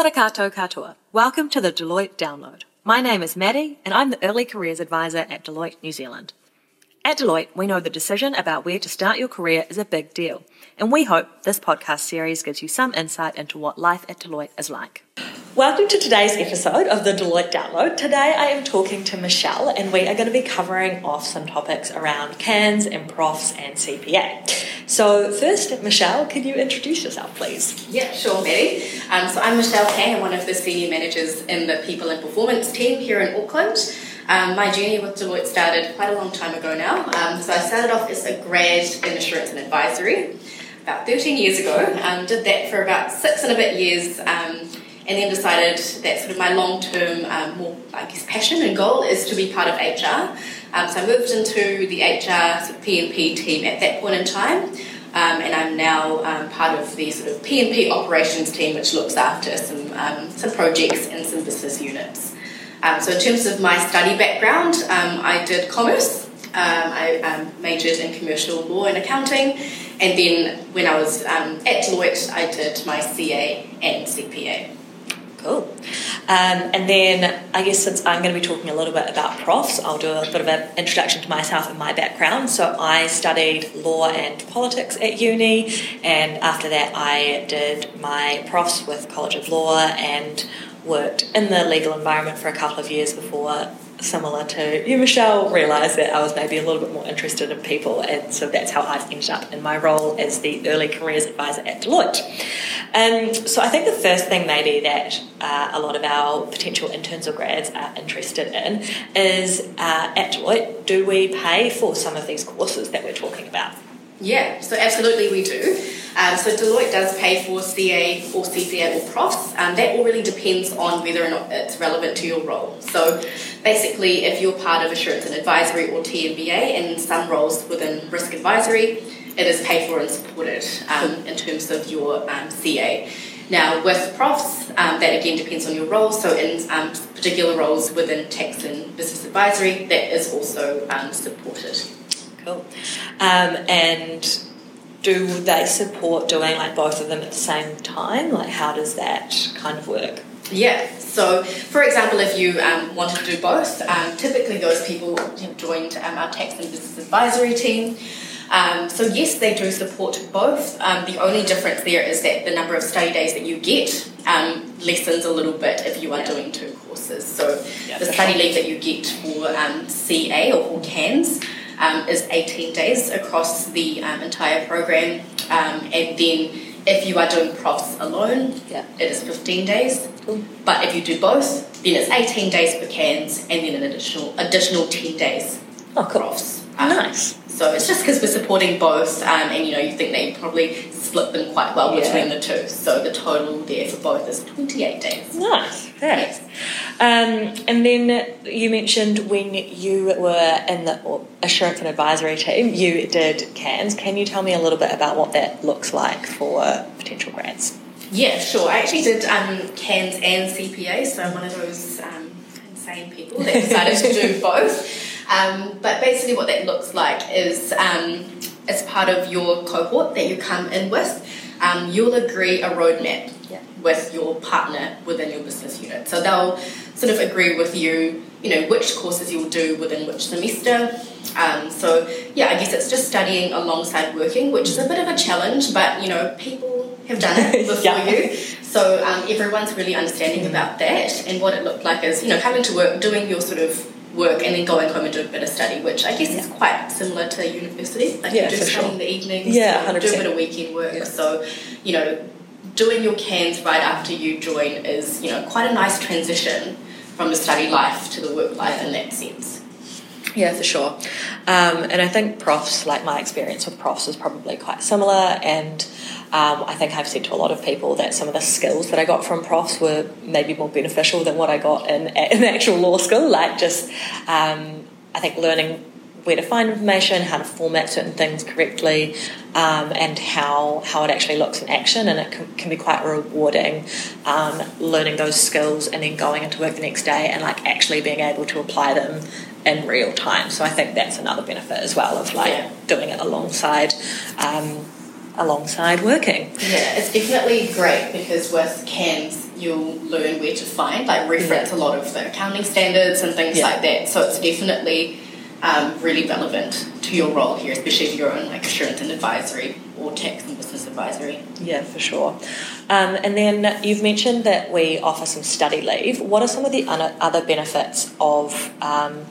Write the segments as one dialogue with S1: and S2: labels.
S1: Kia kato katoa. Welcome to the Deloitte Download. My name is Madi, and I'm the Early Careers Advisor at Deloitte New Zealand. At Deloitte, we know the decision about where to start your career is a big deal, and we hope this podcast series gives you some insight into what life at Deloitte is like. Welcome to today's episode of the Deloitte Download. Today I am talking to Michelle, and we are going to be covering off some topics around CAANZ and profs and CPA. So, first, Michelle, can you introduce yourself, please?
S2: Yeah, sure, Madi. Um, so, I'm Michelle Kang, I'm one of the senior managers in the People and Performance team here in Auckland. Um, my journey with Deloitte started quite a long time ago now. Um, so, I started off as a grad in assurance and advisory about 13 years ago. Um, did that for about six and a bit years um, and then decided that sort of my long term, um, more I guess, passion and goal is to be part of HR. Um, so I moved into the HR sort of P&P team at that point in time, um, and I'm now um, part of the sort of P&P operations team, which looks after some um, some projects and some business units. Um, so in terms of my study background, I did commerce. I majored in commercial law and accounting, and then when I was at Deloitte, I did my CA and CPA.
S1: Cool. Um, and then I guess since I'm going to be talking a little bit about profs, I'll do a bit of an introduction to myself and my background. So I studied law and politics at uni, and after that I did my profs with College of Law and worked in the legal environment for a couple of years before similar to you, Michelle, realised that I was maybe a little bit more interested in people, and so that's how I've ended up in my role as the early careers advisor at Deloitte. Um, so I think the first thing maybe that uh, a lot of our potential interns or grads are interested in is uh, at Deloitte, do we pay for some of these courses that we're talking about?
S2: Yeah, so absolutely we do. Um, so Deloitte does pay for CA or CPA or profs. Um, that all really depends on whether or not it's relevant to your role. So basically, if you're part of assurance and advisory or TMBA and some roles within risk advisory, it is paid for and supported um, in terms of your um, CA. Now, with profs, um, that again depends on your role. So, in um, particular roles within tax and business advisory, that is also supported.
S1: Cool. and do they support doing like both of them at the same time? Like, how does that kind of work?
S2: Yeah. So, for example, if you um, wanted to do both, um, typically those people have joined um, our tax and business advisory team. Um, so, yes, they do support both. Um, the only difference there is that the number of study days that you get um, lessens a little bit if you are yeah. doing two courses. So, yeah, the study leave that you get for CA or for CAANZ um, is 18 days across the um, entire program. Um, and then if you are doing profs alone, yeah. it is 15 days. Cool. But if you do both, then it's 18 days for CAANZ and then an additional additional 10 days
S1: oh, cool.
S2: profs.
S1: Um, nice.
S2: So it's just because we're supporting both, um, and you know, you think they probably split them quite well yeah. between the two. So the total there for both is 28 days.
S1: Nice. Yes. Um, and then you mentioned when you were in the assurance and advisory team, you did CAANZ. Can you tell me a little bit about what that looks like for potential grads?
S2: Yeah, sure. I actually did um, CAANZ and CPA, so I'm one of those um, insane people that decided to do both. Um, but basically, what that looks like is um, as part of your cohort that you come in with, um, you'll agree a roadmap yeah. with your partner within your business unit. So they'll sort of agree with you, you know, which courses you'll do within which semester. Um, so yeah, I guess it's just studying alongside working, which is a bit of a challenge, but you know, people have done it before yeah. you. So um, everyone's really understanding about that. And what it looked like is, you know, coming to work, doing your sort of work and then going home and do a bit of study, which I guess yeah. is quite similar to university. Like yeah, you do study sure. in the evenings,
S1: yeah, 100%.
S2: do a bit of weekend work. Yeah. So, you know, doing your CAANZ right after you join is, you know, quite a nice transition from the study life to the work life in that sense.
S1: Yeah, for sure. Um, and I think profs, like my experience with profs, is probably quite similar. And um, I think I've said to a lot of people that some of the skills that I got from profs were maybe more beneficial than what I got in, in actual law school. Like just, um, I think learning where to find information, how to format certain things correctly, um, and how how it actually looks in action. And it can, can be quite rewarding um, learning those skills and then going into work the next day and like actually being able to apply them in real time. So I think that's another benefit as well of like yeah. doing it alongside um, alongside working.
S2: Yeah, it's definitely great because with CAANZ you'll learn where to find, like reference
S1: Yeah.
S2: a lot of the accounting standards and things
S1: Yeah.
S2: like that. So it's definitely um, really relevant to your role here, especially if you're in like assurance and advisory or tax and business advisory.
S1: Yeah, for sure. Um, and then you've mentioned that we offer some study leave. What are some of the other benefits of um,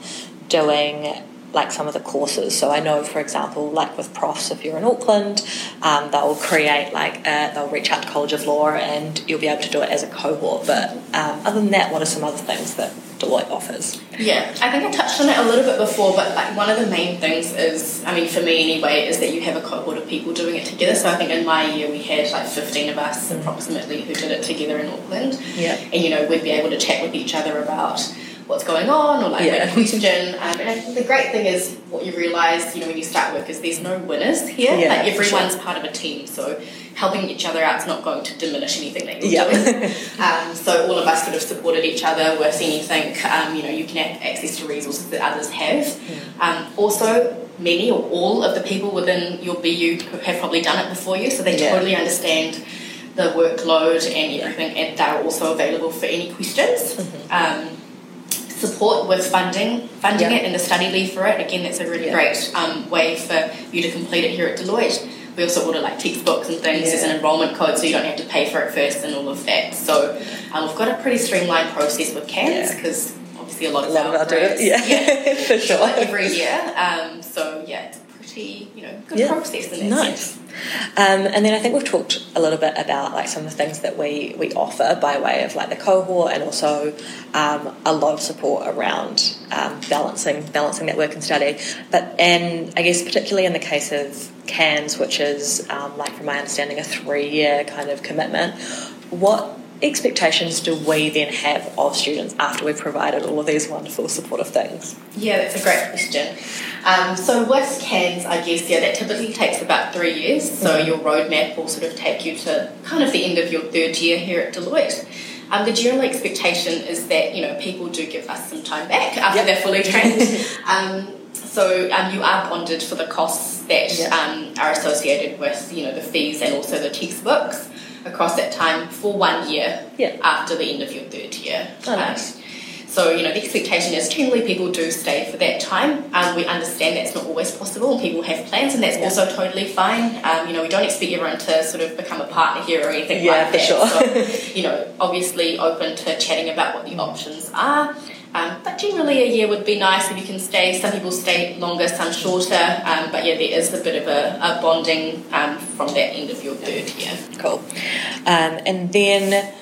S1: doing like some of the courses? So I know, for example, like with profs, if you're in Auckland, um, they'll create like a, they'll reach out to College of Law and you'll be able to do it as a cohort. But um, other than that, what are some other things that Deloitte offers?
S2: Yeah, I think I touched on it a little bit before, but like one of the main things is, I mean, for me anyway, is that you have a cohort of people doing it together. So I think in my year we had like 15 of us approximately who did it together in Auckland.
S1: Yeah.
S2: And you know, we'd be able to chat with each other about what's going on or like
S1: Yeah.
S2: question. Um, and the great thing is what you realise, you know, when you start work is there's no winners here.
S1: Yeah,
S2: like everyone's part of a team, so helping each other out is not going to diminish anything that you're
S1: Yeah.
S2: doing. Um, so all of us sort of supported each other with anything. Um, you know, you can have access to resources that others have. Um, also, many or all of the people within your BU have probably done it before you, so they
S1: Yeah.
S2: totally understand the workload and everything, and they're also available for any questions. Um, support with funding, funding
S1: Yeah.
S2: it and the study leave for it. Again, that's a really
S1: Yeah.
S2: great um, way for you to complete it here at Deloitte. We also order like textbooks and things. There's an enrolment code, so you don't have to pay for it first and all of that. So um, we've got a pretty streamlined process with
S1: Yeah.
S2: because obviously a lot of
S1: A lot
S2: our
S1: of our do it,
S2: grads-
S1: yeah, for sure.
S2: every year. Um, so yeah, pretty you know good
S1: Yeah.
S2: process
S1: Nice. Um, and then I think we've talked a little bit about like some of the things that we, we offer by way of like the cohort and also um, a lot of support around um, balancing balancing that work and study. But and I guess particularly in the case of CAANZ, which is um, like from my understanding a three year kind of commitment, what expectations do we then have of students after we've provided all of these wonderful supportive things?
S2: Yeah, that's a great question. Um, so with CAANZ, I guess, yeah, that typically takes about three years. So
S1: Mhm.
S2: your roadmap will sort of take you to kind of the end of your third year here at Deloitte. Um, the general expectation is that, you know, people do give us some time back after
S1: Yep.
S2: they're fully trained. um, so um, you are bonded for the costs that
S1: Yep.
S2: um, are associated with, you know, the fees and also the textbooks across that time for one year
S1: Yeah.
S2: after the end of your third year.
S1: Oh, nice.
S2: So, you know, the expectation is generally people do stay for that time. Um, we understand that's not always possible and people have plans and that's
S1: Yeah.
S2: also totally fine. Um, you know, we don't expect everyone to sort of become a partner here or anything
S1: Yeah,
S2: like
S1: for
S2: that.
S1: sure.
S2: So, you know, obviously open to chatting about what the options are. Um, but generally, a year would be nice if you can stay. Some people stay longer, some shorter. Um, but yeah, there is a bit of a, a bonding um, from that end of your third year.
S1: Cool. Um, and then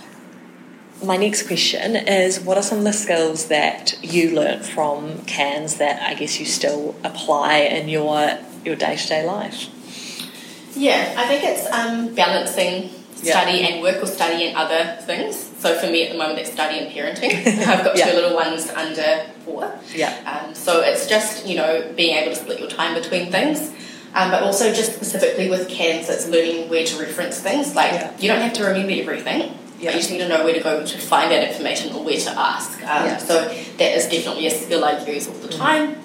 S1: my next question is what are some of the skills that you learnt from CAANZ that I guess you still apply in your your day to day life?
S2: Yeah, I think it's um, balancing
S1: Yeah.
S2: study and work or study and other things. So for me at the moment, it's study and parenting. I've got
S1: Yeah.
S2: two little ones under four.
S1: Yeah.
S2: Um, so it's just, you know, being able to split your time between things. Um, but also just specifically with CAANZ, it's learning where to reference things. Like,
S1: Yeah.
S2: you don't have to remember everything.
S1: Yeah.
S2: You just need to know where to go to find that information or where to ask. Um,
S1: Yeah.
S2: So that is definitely a skill I use all the time.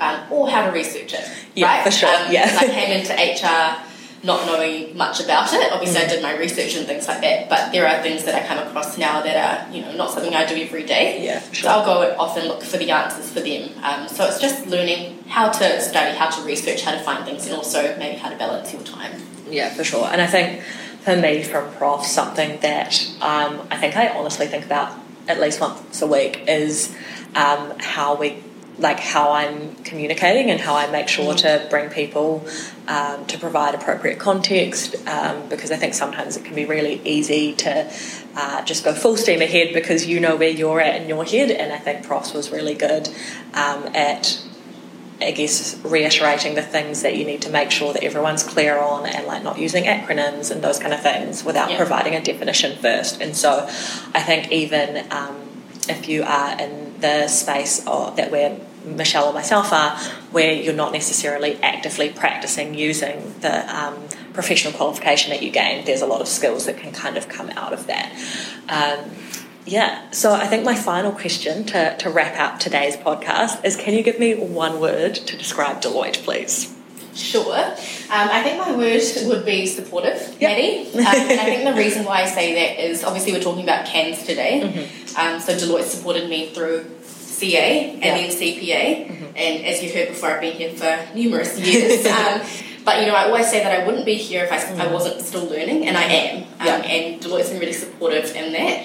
S2: Um, or how to research it.
S1: Yeah,
S2: right?
S1: for sure,
S2: Um,
S1: yeah.
S2: I came into HR not knowing much about it. Obviously,
S1: Mm.
S2: I did my research and things like that, but there are things that I come across now that are, you know, not something I do every day.
S1: Yeah, for
S2: So. I'll go off and often look for the answers for them. Um, so it's just learning how to study, how to research, how to find things, and also maybe how to balance your time.
S1: Yeah, for sure. And I think for me, from prof, something that um, I think I honestly think about at least once a week is um, how we, like how I'm communicating and how I make sure to bring people um, to provide appropriate context. Um, because I think sometimes it can be really easy to uh, just go full steam ahead because you know where you're at in your head. And I think profs was really good um, at I guess reiterating the things that you need to make sure that everyone's clear on and like not using acronyms and those kind of things without
S2: Yeah.
S1: providing a definition first. And so I think even um, if you are in the space or that where Michelle or myself are, where you're not necessarily actively practicing using the um, professional qualification that you gain, there's a lot of skills that can kind of come out of that. Um, yeah, so I think my final question to, to wrap up today's podcast is can you give me one word to describe Deloitte, please?
S2: Sure. Um, I think my word would be supportive,
S1: Yep.
S2: Madi. Um, and I think the reason why I say that is obviously we're talking about CAANZ today.
S1: Mm-hmm.
S2: Um, so Deloitte supported me through CA and
S1: Yeah.
S2: then CPA.
S1: Mm-hmm.
S2: And as you heard before, I've been here for numerous years. um, but you know, I always say that I wouldn't be here if I, I wasn't still learning, and I am. Um,
S1: Mm-hmm.
S2: And Deloitte's been really supportive in that.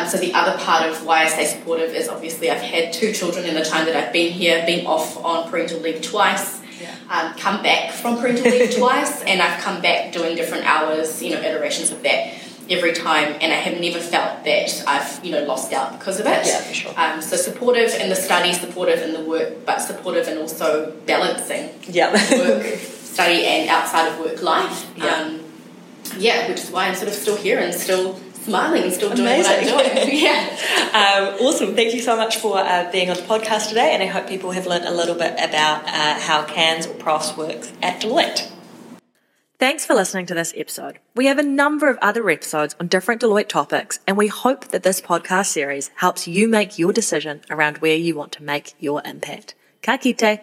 S2: Um, so the other part of why I say supportive is obviously I've had two children in the time that I've been here, been off on parental leave twice,
S1: Yeah.
S2: um, come back from parental leave twice, and I've come back doing different hours, you know, iterations of that every time, and I have never felt that I've, you know, lost out because of it.
S1: Yeah, for sure.
S2: Um, so supportive in the study, supportive in the work, but supportive and also balancing
S1: Yeah.
S2: work, study, and outside of work life.
S1: Yeah.
S2: Um, yeah, which is why I'm sort of still here and still smiling and still doing
S1: Amazing.
S2: what I'm doing. yeah.
S1: Um, awesome. Thank you so much for uh, being on the podcast today, and I hope people have learned a little bit about uh, how CAANZ or PROFs works at Deloitte. Thanks for listening to this episode. We have a number of other episodes on different Deloitte topics, and we hope that this podcast series helps you make your decision around where you want to make your impact. Ka kite.